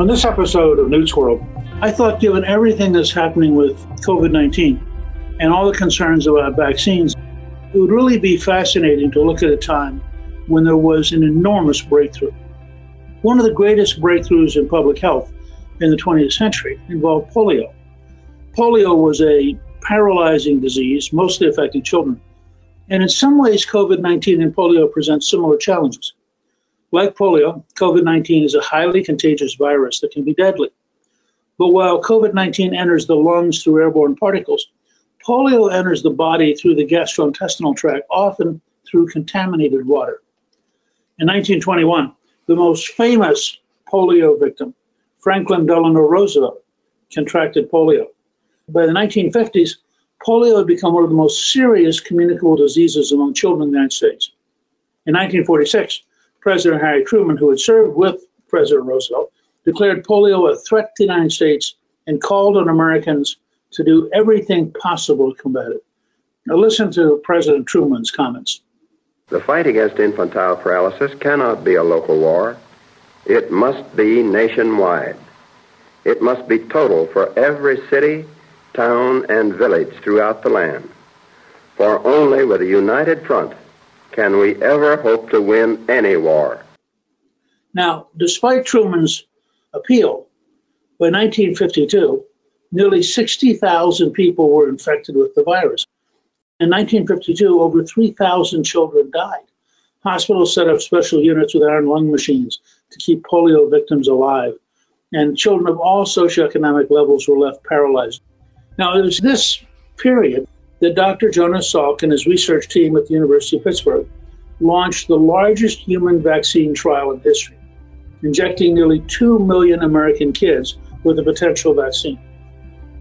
On this episode of Newt's World, I thought given everything that's happening with COVID 19 and all the concerns about vaccines, it would really be fascinating to look at a time when there was an enormous breakthrough. One of the greatest breakthroughs in public health in the 20th century involved polio. Polio was a paralyzing disease, mostly affecting children. And in some ways, COVID 19 and polio present similar challenges. Like polio, COVID 19 is a highly contagious virus that can be deadly. But while COVID 19 enters the lungs through airborne particles, polio enters the body through the gastrointestinal tract, often through contaminated water. In 1921, the most famous polio victim, Franklin Delano Roosevelt, contracted polio. By the 1950s, polio had become one of the most serious communicable diseases among children in the United States. In 1946, President Harry Truman, who had served with President Roosevelt, declared polio a threat to the United States and called on Americans to do everything possible to combat it. Now, listen to President Truman's comments. The fight against infantile paralysis cannot be a local war. It must be nationwide. It must be total for every city, town, and village throughout the land. For only with a united front can we ever hope to win any war. Now, despite Truman's appeal, by 1952, nearly 60,000 people were infected with the virus. In 1952, over 3,000 children died. Hospitals set up special units with iron lung machines to keep polio victims alive, and children of all socioeconomic levels were left paralyzed. Now, it was this period that Dr. Jonas Salk and his research team at the University of Pittsburgh launched the largest human vaccine trial in history, injecting nearly 2 million American kids with a potential vaccine.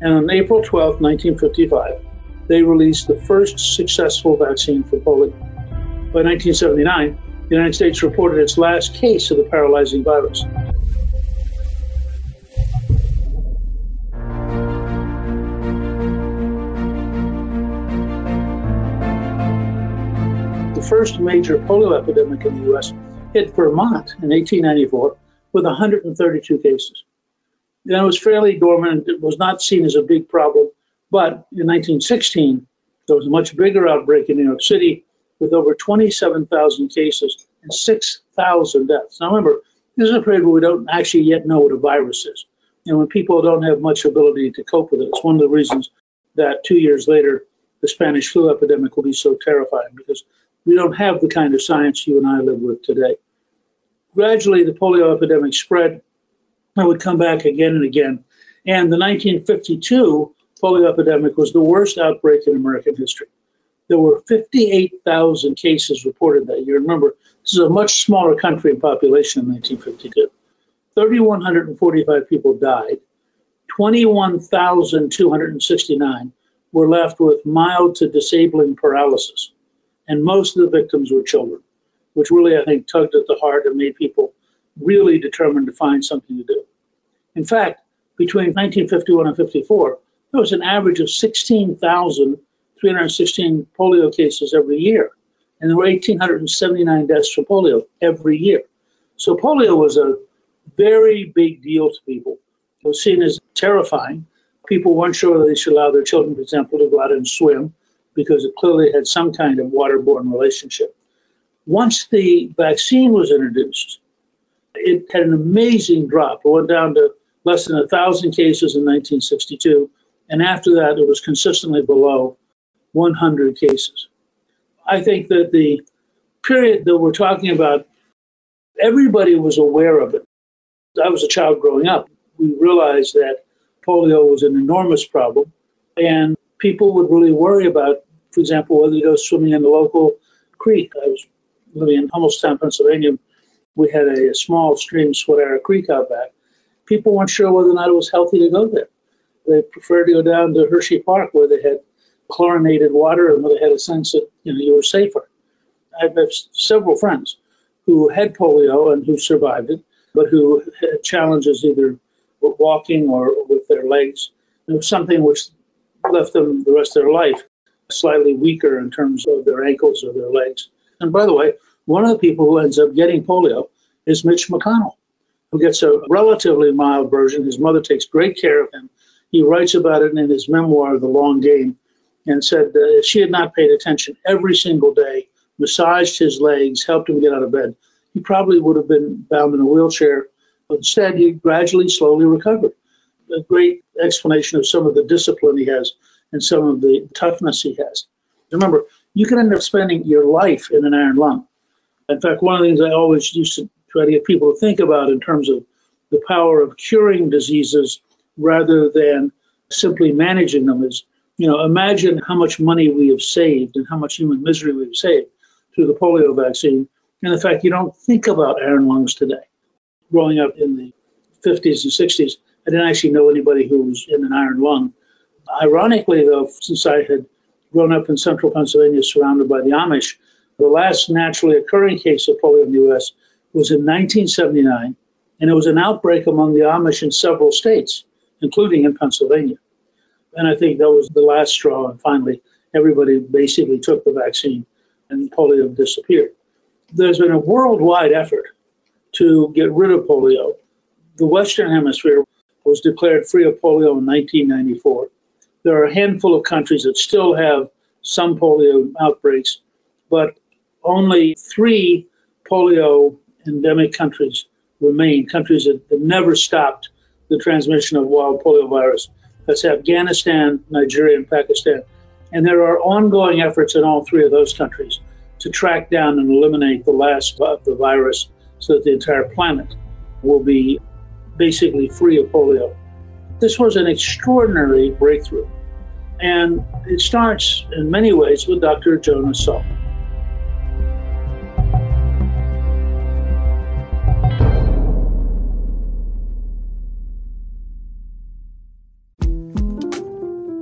And on April 12, 1955, they released the first successful vaccine for polio. By 1979, the United States reported its last case of the paralyzing virus. First major polio epidemic in the U.S. hit Vermont in 1894 with 132 cases. And it was fairly dormant. It was not seen as a big problem. But in 1916, there was a much bigger outbreak in New York City with over 27,000 cases and 6,000 deaths. Now remember, this is a period where we don't actually yet know what a virus is. And when people don't have much ability to cope with it, it's one of the reasons that two years later, the Spanish flu epidemic will be so terrifying because we don't have the kind of science you and I live with today. Gradually, the polio epidemic spread and would come back again and again. And the 1952 polio epidemic was the worst outbreak in American history. There were 58,000 cases reported that year. Remember, this is a much smaller country in population in 1952. 3,145 people died. 21,269 were left with mild to disabling paralysis. And most of the victims were children, which really, I think, tugged at the heart and made people really determined to find something to do. In fact, between 1951 and 54, there was an average of 16,316 polio cases every year. And there were 1,879 deaths from polio every year. So polio was a very big deal to people. It was seen as terrifying. People weren't sure that they should allow their children, for example, to go out and swim because it clearly had some kind of waterborne relationship. Once the vaccine was introduced, it had an amazing drop. It went down to less than 1,000 cases in 1962, and after that, it was consistently below 100 cases. I think that the period that we're talking about, everybody was aware of it. I was a child growing up. We realized that polio was an enormous problem, and people would really worry about, for example, whether to go swimming in the local creek. I was living in Hummelstown, Pennsylvania. We had a, small stream, Swatara Creek, out back. People weren't sure whether or not it was healthy to go there. They preferred to go down to Hershey Park, where they had chlorinated water and where they had a sense that you know you were safer. I have several friends who had polio and who survived it, but who had challenges either with walking or with their legs. It was something which left them the rest of their life slightly weaker in terms of their ankles or their legs. And by the way, one of the people who ends up getting polio is Mitch McConnell, who gets a relatively mild version. His mother takes great care of him. He writes about it in his memoir, The Long Game, and said that if she had not paid attention every single day, massaged his legs, helped him get out of bed, he probably would have been bound in a wheelchair. But instead, he gradually, slowly recovered. A great explanation of some of the discipline he has and some of the toughness he has. Remember, you can end up spending your life in an iron lung. In fact, one of the things I always used to try to get people to think about in terms of the power of curing diseases rather than simply managing them is, you know, imagine how much money we have saved and how much human misery we've saved through the polio vaccine. And the fact you don't think about iron lungs today. Growing up in the 50s and 60s, I didn't actually know anybody who was in an iron lung. Ironically, though, since I had grown up in central Pennsylvania surrounded by the Amish, the last naturally occurring case of polio in the U.S. was in 1979, and it was an outbreak among the Amish in several states, including in Pennsylvania. And I think that was the last straw, and finally, everybody basically took the vaccine, and polio disappeared. There's been a worldwide effort to get rid of polio. The Western Hemisphere was declared free of polio in 1994. There are a handful of countries that still have some polio outbreaks, but only three polio endemic countries remain, countries that have never stopped the transmission of wild polio virus. That's Afghanistan, Nigeria, and Pakistan. And there are ongoing efforts in all three of those countries to track down and eliminate the last of the virus so that the entire planet will be basically free of polio. This was an extraordinary breakthrough. And it starts in many ways with Dr. Jonas Salk.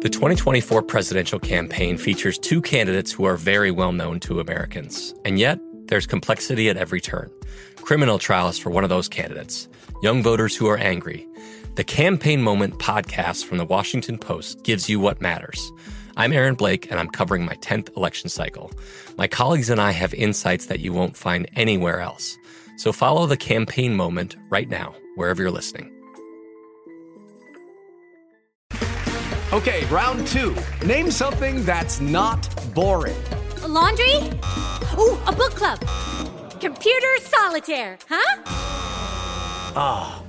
The 2024 presidential campaign features two candidates who are very well known to Americans. And yet, there's complexity at every turn. Criminal trials for one of those candidates, young voters who are angry. The Campaign Moment podcast from the Washington Post gives you what matters. I'm Aaron Blake, and I'm covering my 10th election cycle. My colleagues and I have insights that you won't find anywhere else. So follow the Campaign Moment right now, wherever you're listening. Okay, round two. Name something that's not boring. A laundry? Ooh, a book club. Computer solitaire, huh? Ah, oh,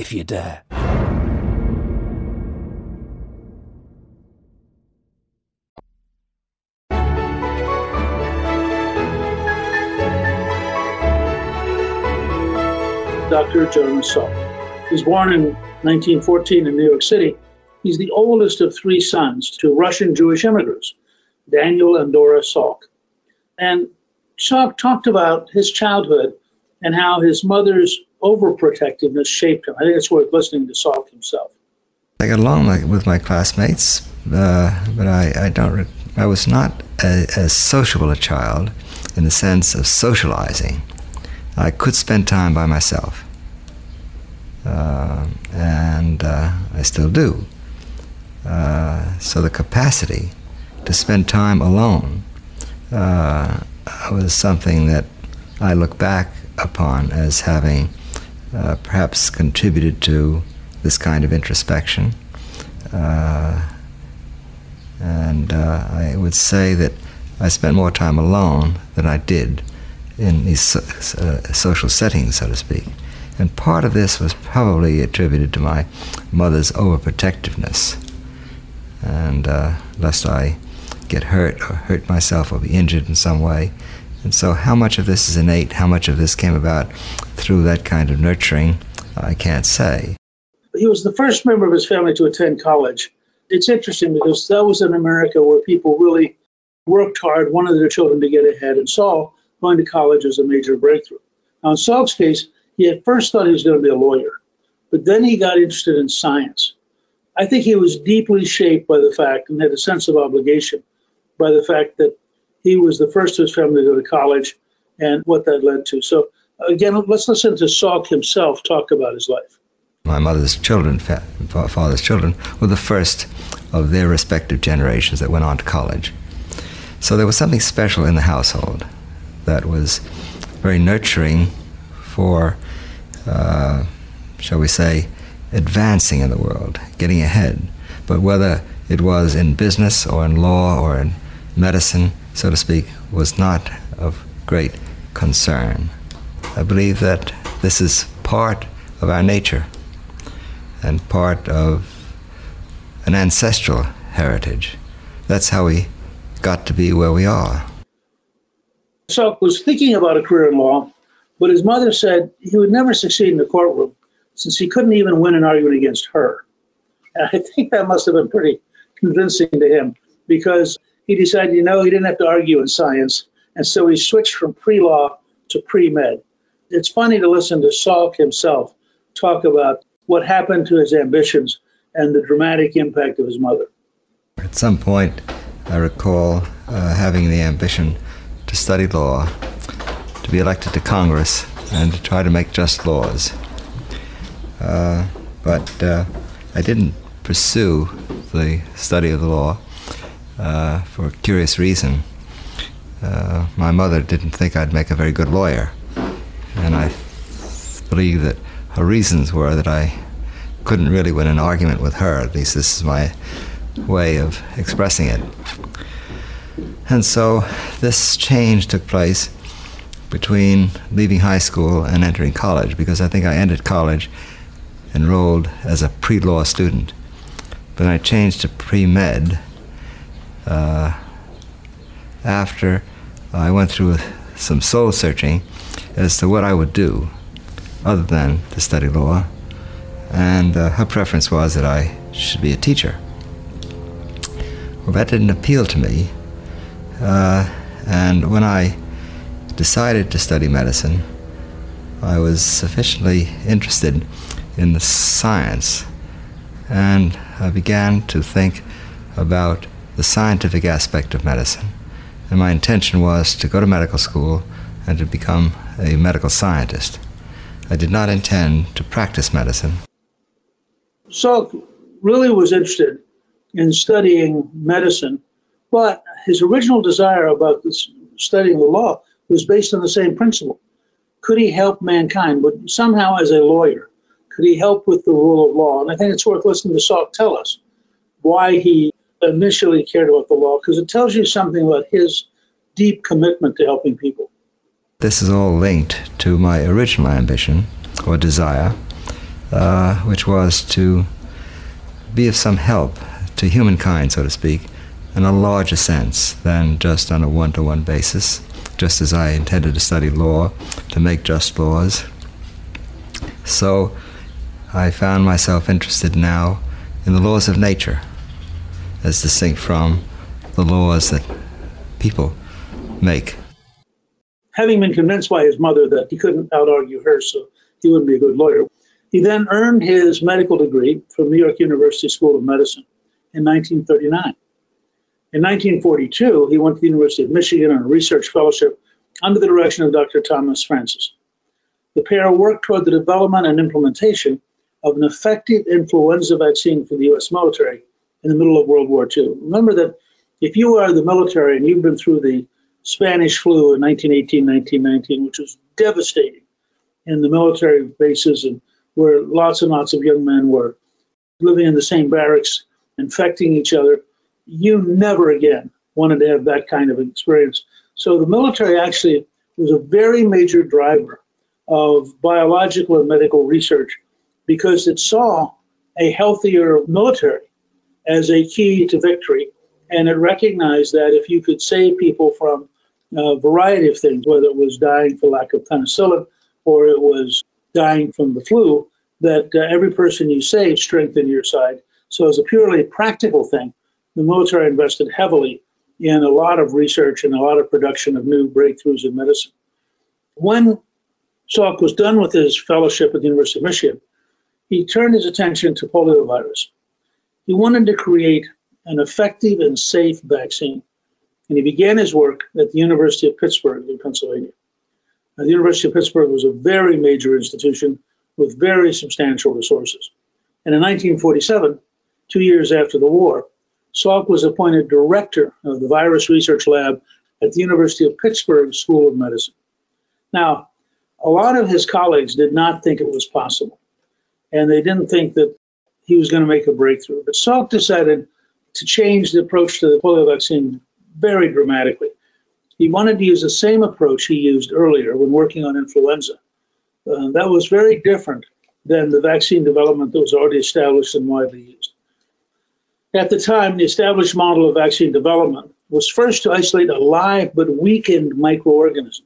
if you dare. Dr. Jonas Salk. He was born in 1914 in New York City. He's the oldest of three sons to Russian Jewish immigrants, Daniel and Dora Salk. And Salk talked about his childhood and how his mother's overprotectiveness shaped him. I think it's worth listening to Salk himself. I got along with my classmates, uh, but I, I don't. I was not as sociable a child in the sense of socializing. I could spend time by myself, uh, and uh, I still do. Uh, so the capacity to spend time alone uh, was something that I look back upon as having uh, perhaps contributed to this kind of introspection. Uh, and I would say that I spent more time alone than I did in these uh, social settings, so to speak. And part of this was probably attributed to my mother's overprotectiveness. And uh, lest I get hurt or hurt myself or be injured in some way. And so, how much of this is innate, how much of this came about through that kind of nurturing, I can't say. He was the first member of his family to attend college. It's interesting because that was in America where people really worked hard, wanted their children to get ahead, and saw going to college as a major breakthrough. Now, in Salk's case, he at first thought he was going to be a lawyer, but then he got interested in science. I think he was deeply shaped by the fact and had a sense of obligation by the fact that he was the first of his family to go to college and what that led to. So, again, let's listen to Salk himself talk about his life. My mother's children, father's children, were the first of their respective generations that went on to college. So there was something special in the household that was very nurturing for, uh, shall we say, advancing in the world, getting ahead. But whether it was in business or in law or in medicine, so to speak, was not of great concern. I believe that this is part of our nature and part of an ancestral heritage. That's how we got to be where we are. Salk was thinking about a career in law, but his mother said he would never succeed in the courtroom since he couldn't even win an argument against her. And I think that must have been pretty convincing to him because he decided, you know, he didn't have to argue in science. And so he switched from pre law to pre med. It's funny to listen to Salk himself talk about what happened to his ambitions and the dramatic impact of his mother. At some point, I recall uh, having the ambition to study law, to be elected to Congress, and to try to make just laws. Uh, but uh, I didn't pursue the study of the law uh, for a curious reason. Uh, my mother didn't think I'd make a very good lawyer, and I believe that her reasons were that I couldn't really win an argument with her. At least this is my way of expressing it. And so this change took place between leaving high school and entering college because I think I entered college enrolled as a pre law student. But I changed to pre med uh, after I went through some soul searching as to what I would do other than to study law. And uh, her preference was that I should be a teacher. Well, that didn't appeal to me. Uh, and when I decided to study medicine, I was sufficiently interested in the science, and I began to think about the scientific aspect of medicine. And my intention was to go to medical school and to become a medical scientist. I did not intend to practice medicine. Salk really was interested in studying medicine, but his original desire about this, studying the law was based on the same principle. Could he help mankind? But somehow, as a lawyer, could he help with the rule of law? And I think it's worth listening to Salk tell us why he initially cared about the law, because it tells you something about his deep commitment to helping people. This is all linked to my original ambition or desire, uh, which was to be of some help to humankind, so to speak, in a larger sense than just on a one to one basis, just as I intended to study law to make just laws. So I found myself interested now in the laws of nature, as distinct from the laws that people make. Having been convinced by his mother that he couldn't out argue her, so he wouldn't be a good lawyer, he then earned his medical degree from New York University School of Medicine in 1939. In 1942, he went to the University of Michigan on a research fellowship under the direction of Dr. Thomas Francis. The pair worked toward the development and implementation of an effective influenza vaccine for the U.S. military in the middle of World War II. Remember that if you are the military and you've been through the Spanish flu in 1918 1919, which was devastating in the military bases and where lots and lots of young men were living in the same barracks, infecting each other, you never again wanted to have that kind of experience. So the military actually was a very major driver of biological and medical research because it saw a healthier military as a key to victory. And it recognized that if you could save people from a variety of things, whether it was dying for lack of penicillin or it was dying from the flu, that uh, every person you save strengthened your side. So, as a purely practical thing, the military invested heavily in a lot of research and a lot of production of new breakthroughs in medicine. When Salk was done with his fellowship at the University of Michigan, he turned his attention to poliovirus. He wanted to create an effective and safe vaccine, and he began his work at the University of Pittsburgh in Pennsylvania. Now, the University of Pittsburgh was a very major institution with very substantial resources. And in 1947, two years after the war, Salk was appointed director of the virus research lab at the University of Pittsburgh School of Medicine. Now, a lot of his colleagues did not think it was possible, and they didn't think that he was going to make a breakthrough. But Salk decided to change the approach to the polio vaccine very dramatically. He wanted to use the same approach he used earlier when working on influenza. Uh, that was very different than the vaccine development that was already established and widely used. At the time, the established model of vaccine development was first to isolate a live but weakened microorganism.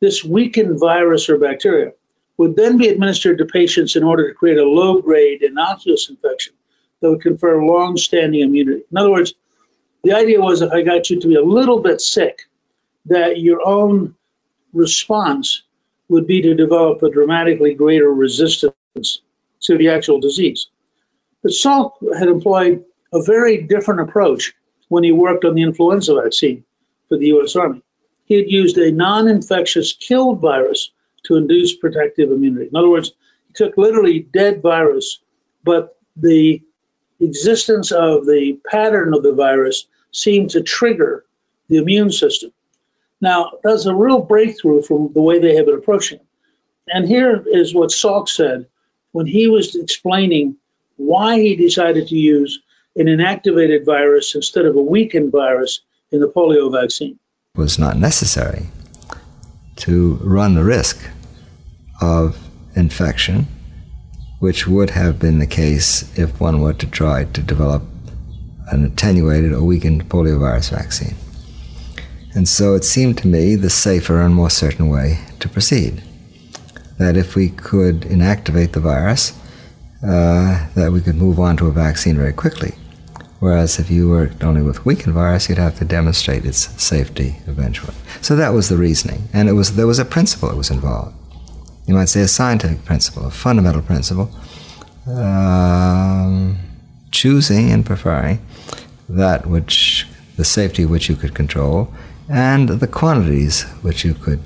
This weakened virus or bacteria would then be administered to patients in order to create a low grade innocuous infection that would confer long standing immunity. In other words, the idea was if I got you to be a little bit sick, that your own response would be to develop a dramatically greater resistance to the actual disease. But Salk had employed a very different approach when he worked on the influenza vaccine for the US Army. He had used a non infectious killed virus to induce protective immunity. In other words, he took literally dead virus, but the existence of the pattern of the virus seemed to trigger the immune system. Now, that's a real breakthrough from the way they have been approaching it. And here is what Salk said when he was explaining why he decided to use an inactivated virus instead of a weakened virus in the polio vaccine. It was not necessary to run the risk of infection which would have been the case if one were to try to develop an attenuated or weakened poliovirus vaccine. And so it seemed to me the safer and more certain way to proceed. That if we could inactivate the virus, uh, that we could move on to a vaccine very quickly. Whereas if you worked only with weakened virus, you'd have to demonstrate its safety eventually. So that was the reasoning, and it was there was a principle that was involved. You might say a scientific principle, a fundamental principle, um, choosing and preferring that which the safety which you could control and the quantities which you could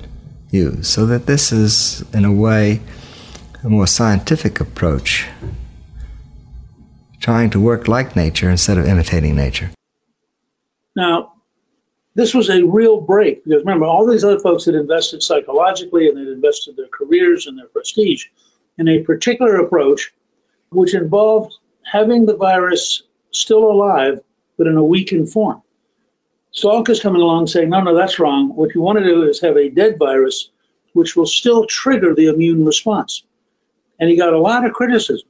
use. So that this is, in a way, a more scientific approach, trying to work like nature instead of imitating nature. Now, this was a real break because remember, all these other folks had invested psychologically and they'd invested their careers and their prestige in a particular approach which involved having the virus still alive but in a weakened form. Salk is coming along saying, no, no, that's wrong. What you want to do is have a dead virus which will still trigger the immune response. And he got a lot of criticism.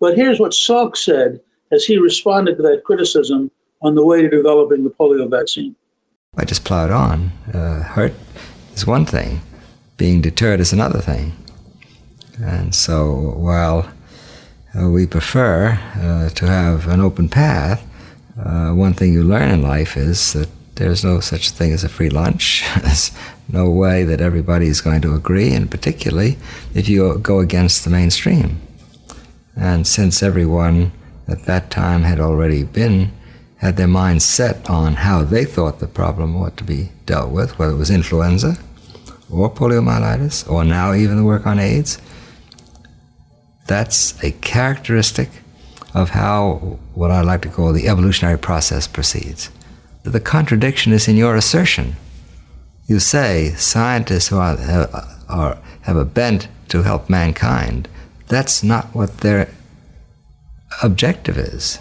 But here's what Salk said as he responded to that criticism on the way to developing the polio vaccine. I just plowed on. Uh, hurt is one thing, being deterred is another thing. And so while uh, we prefer uh, to have an open path, uh, one thing you learn in life is that there's no such thing as a free lunch. there's no way that everybody is going to agree, and particularly if you go against the mainstream. And since everyone at that time had already been, had their minds set on how they thought the problem ought to be dealt with, whether it was influenza or poliomyelitis, or now even the work on AIDS, that's a characteristic of how what I like to call the evolutionary process proceeds. The contradiction is in your assertion. You say scientists who are, are, have a bent to help mankind. That's not what their objective is.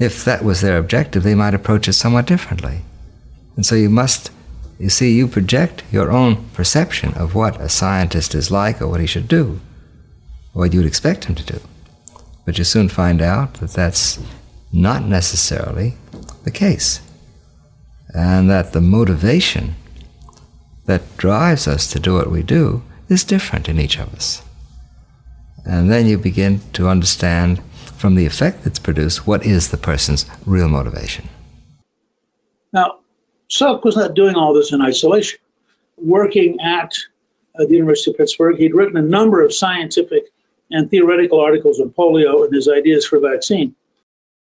If that was their objective, they might approach it somewhat differently. And so you must, you see, you project your own perception of what a scientist is like or what he should do, or what you'd expect him to do. But you soon find out that that's not necessarily the case. And that the motivation that drives us to do what we do is different in each of us. And then you begin to understand from the effect that's produced what is the person's real motivation. Now, Salk was not doing all this in isolation. Working at uh, the University of Pittsburgh, he'd written a number of scientific and theoretical articles on polio and his ideas for vaccine.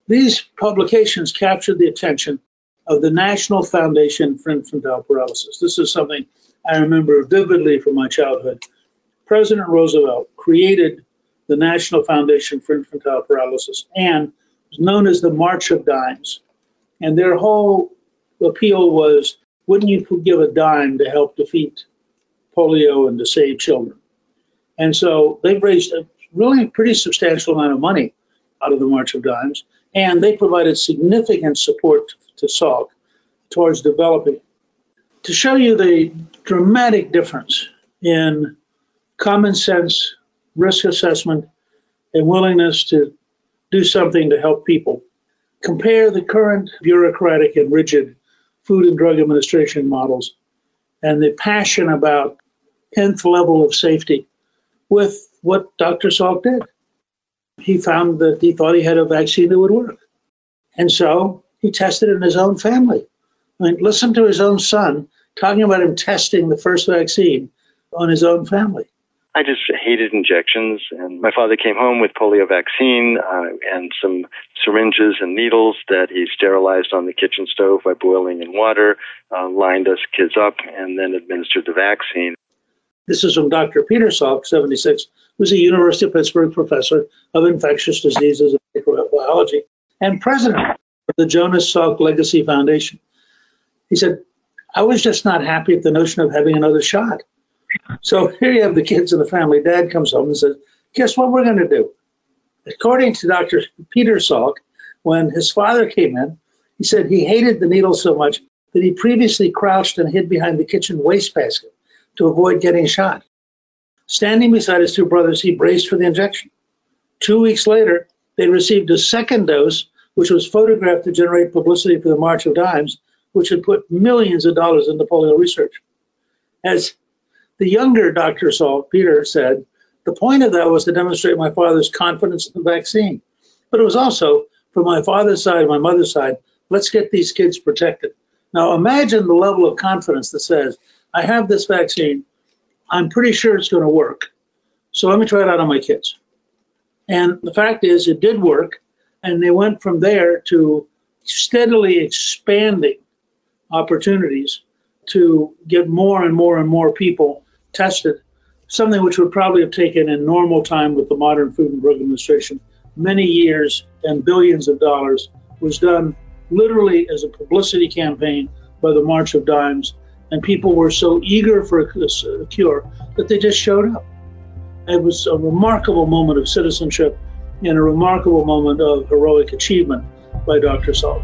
These publications captured the attention of the National Foundation for Infantile Paralysis. This is something I remember vividly from my childhood. President Roosevelt created the National Foundation for Infantile Paralysis and was known as the March of Dimes. And their whole appeal was wouldn't you give a dime to help defeat polio and to save children? And so they've raised a really pretty substantial amount of money out of the March of Dimes, and they provided significant support to Salk towards developing. To show you the dramatic difference in common sense, risk assessment, and willingness to do something to help people, compare the current bureaucratic and rigid Food and Drug Administration models and the passion about nth level of safety with what Dr. Salk did. He found that he thought he had a vaccine that would work. And so he tested it in his own family. I mean, listen to his own son talking about him testing the first vaccine on his own family. I just hated injections, and my father came home with polio vaccine uh, and some syringes and needles that he sterilized on the kitchen stove by boiling in water, uh, lined us kids up, and then administered the vaccine. This is from Dr. Peter Salk, 76, who's a University of Pittsburgh professor of infectious diseases and microbiology and president of the Jonas Salk Legacy Foundation. He said, I was just not happy at the notion of having another shot. So here you have the kids and the family. Dad comes home and says, Guess what we're going to do? According to Dr. Peter Salk, when his father came in, he said he hated the needle so much that he previously crouched and hid behind the kitchen wastebasket to avoid getting shot. Standing beside his two brothers, he braced for the injection. Two weeks later, they received a second dose, which was photographed to generate publicity for the March of Dimes, which had put millions of dollars into polio research. As the younger Dr. Salk, Peter, said, the point of that was to demonstrate my father's confidence in the vaccine. But it was also, from my father's side my mother's side, let's get these kids protected. Now imagine the level of confidence that says, I have this vaccine, I'm pretty sure it's going to work. So let me try it out on my kids. And the fact is, it did work. And they went from there to steadily expanding opportunities to get more and more and more people tested, something which would probably have taken in normal time with the modern Food and Drug Administration many years and billions of dollars, was done literally as a publicity campaign by the March of Dimes. And people were so eager for a, cure that they just showed up. It was a remarkable moment of citizenship and a remarkable moment of heroic achievement by Dr. Salk.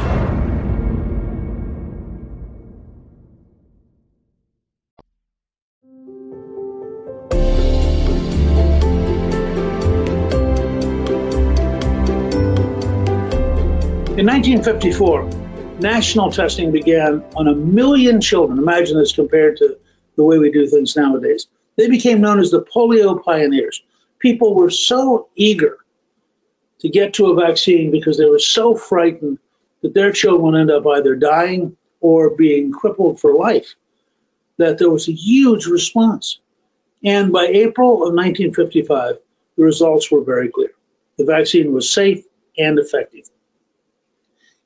1954, national testing began on a million children. Imagine this compared to the way we do things nowadays. They became known as the polio pioneers. People were so eager to get to a vaccine because they were so frightened that their children would end up either dying or being crippled for life that there was a huge response. And by April of 1955, the results were very clear. The vaccine was safe and effective.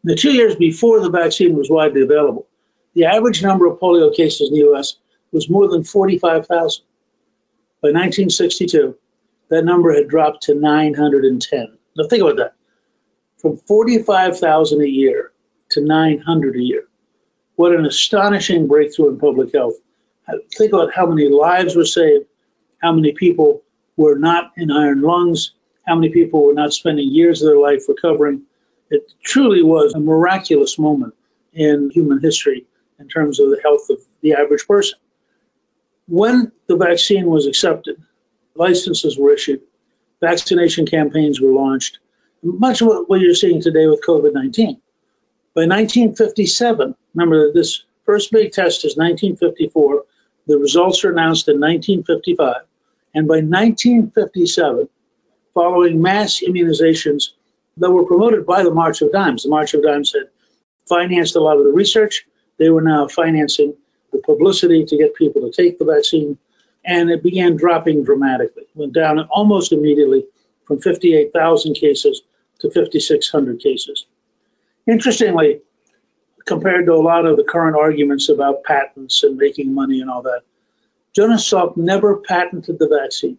The two years before the vaccine was widely available, the average number of polio cases in the U.S. was more than 45,000. By 1962, that number had dropped to 910. Now think about that. From 45,000 a year to 900 a year. What an astonishing breakthrough in public health. Uh, think about how many lives were saved, how many people were not in iron lungs, how many people were not spending years of their life recovering it truly was a miraculous moment in human history in terms of the health of the average person. When the vaccine was accepted, licenses were issued, vaccination campaigns were launched, much of what you're seeing today with COVID 19. By 1957, remember this first big test is 1954, the results are announced in 1955, and by 1957, following mass immunizations that were promoted by the March of Dimes. The March of Dimes had financed a lot of the research. They were now financing the publicity to get people to take the vaccine, and it began dropping dramatically. It went down almost immediately from 58,000 cases to 5,600 cases. Interestingly, compared to a lot of the current arguments about patents and making money and all that, Jonas Salk never patented the vaccine.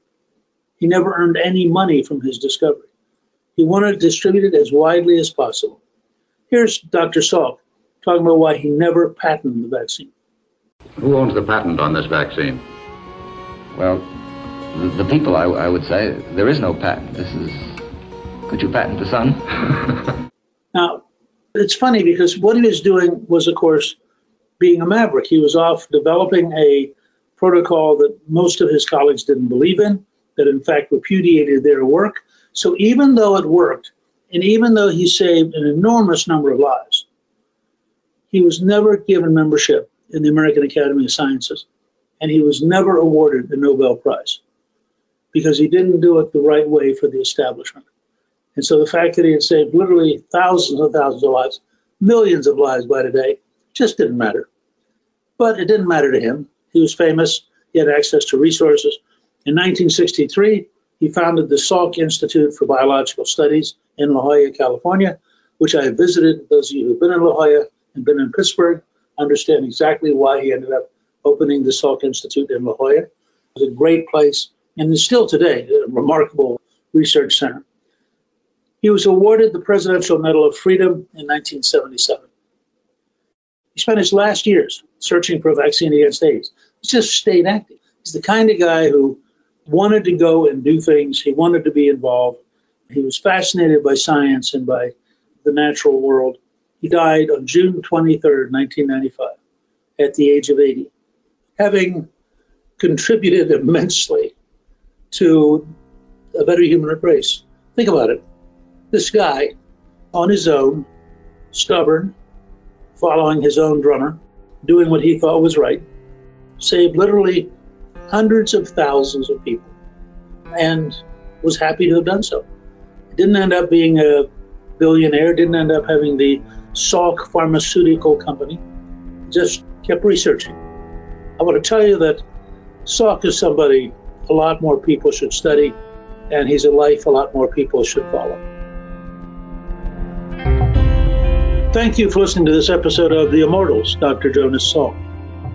He never earned any money from his discovery. He wanted to distribute it as widely as possible. Here's Dr. Salk talking about why he never patented the vaccine. Who owns the patent on this vaccine? Well, the, the people, I, I would say. There is no patent. This is. Could you patent the sun? Now, it's funny because what he was doing was, of course, being a maverick. He was off developing a protocol that most of his colleagues didn't believe in, that in fact repudiated their work. So even though it worked, and even though he saved an enormous number of lives, he was never given membership in the American Academy of Sciences, and he was never awarded the Nobel Prize because he didn't do it the right way for the establishment. And so the fact that he had saved literally thousands and thousands of lives, millions of lives by today, just didn't matter. But it didn't matter to him. He was famous, he had access to resources. In 1963, he founded the Salk Institute for Biological Studies in La Jolla, California, which I have visited. Those of you who've been in La Jolla and been in Pittsburgh understand exactly why he ended up opening the Salk Institute in La Jolla. It was a great place and is still today a remarkable research center. He was awarded the Presidential Medal of Freedom in 1977. He spent his last years searching for a vaccine against AIDS. He just stayed active. He's the kind of guy who wanted to go and do things. He wanted to be involved. He was fascinated by science and by the natural world. He died on June 23rd, 1995, at the age of 80, having contributed immensely to a better human race. Think about it. This guy, on his own, stubborn, following his own drummer, doing what he thought was right, saved literally hundreds of thousands of people and was happy to have done so. Didn't end up being a billionaire, didn't end up having the Salk pharmaceutical company, just kept researching. I want to tell you that Salk is somebody a lot more people should study, and he's a life a lot more people should follow. Thank you for listening to this episode of The Immortals, Dr. Jonas Salk.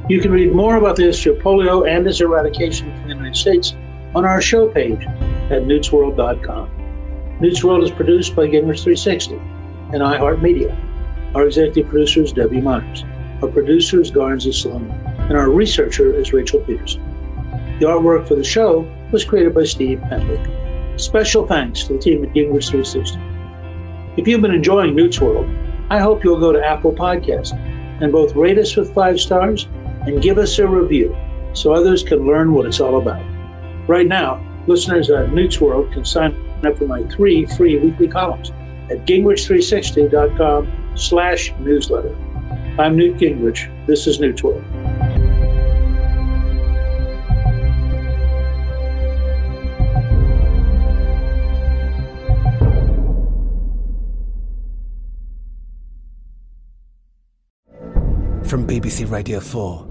You can read more about the history of polio and its eradication in the United States on our show page at newtsworld.com. Newt's World is produced by Gingrich 360 and iHeartMedia. Our executive producer is Debbie Myers. Our producer is Garnsey Sloan, and our researcher is Rachel Peterson. The artwork for the show was created by Steve Penley. Special thanks to the team at Gingrich 360. If you've been enjoying Newt's World, I hope you'll go to Apple Podcasts and both rate us with five stars and give us a review so others can learn what it's all about. Right now, listeners at Newt's World can sign up for my three free weekly columns at gingrich360.com slash newsletter. I'm Newt Gingrich. This is Newt's World. From BBC Radio 4,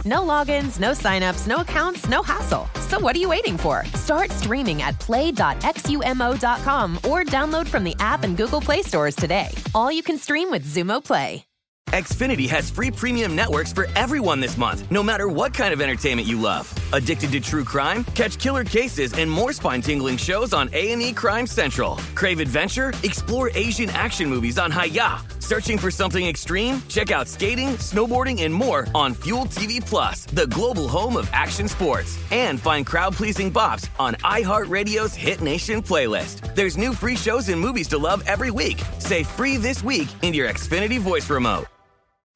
No logins, no signups, no accounts, no hassle. So what are you waiting for? Start streaming at play.xumo.com or download from the app and Google Play stores today. All you can stream with Xumo Play. Xfinity has free premium networks for everyone this month, no matter what kind of entertainment you love. Addicted to true crime? Catch killer cases and more spine-tingling shows on A&E Crime Central. Crave adventure? Explore Asian action movies on Hayya. Searching for something extreme? Check out skating, snowboarding, and more on Fuel TV Plus, the global home of action sports. And find crowd-pleasing bops on iHeartRadio's Hit Nation playlist. There's new free shows and movies to love every week. Say free this week in your Xfinity voice remote.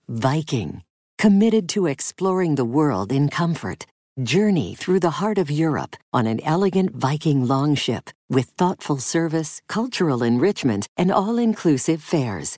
Viking, committed to exploring the world in comfort. Journey through the heart of Europe on an elegant Viking longship with thoughtful service, cultural enrichment, and all inclusive fares.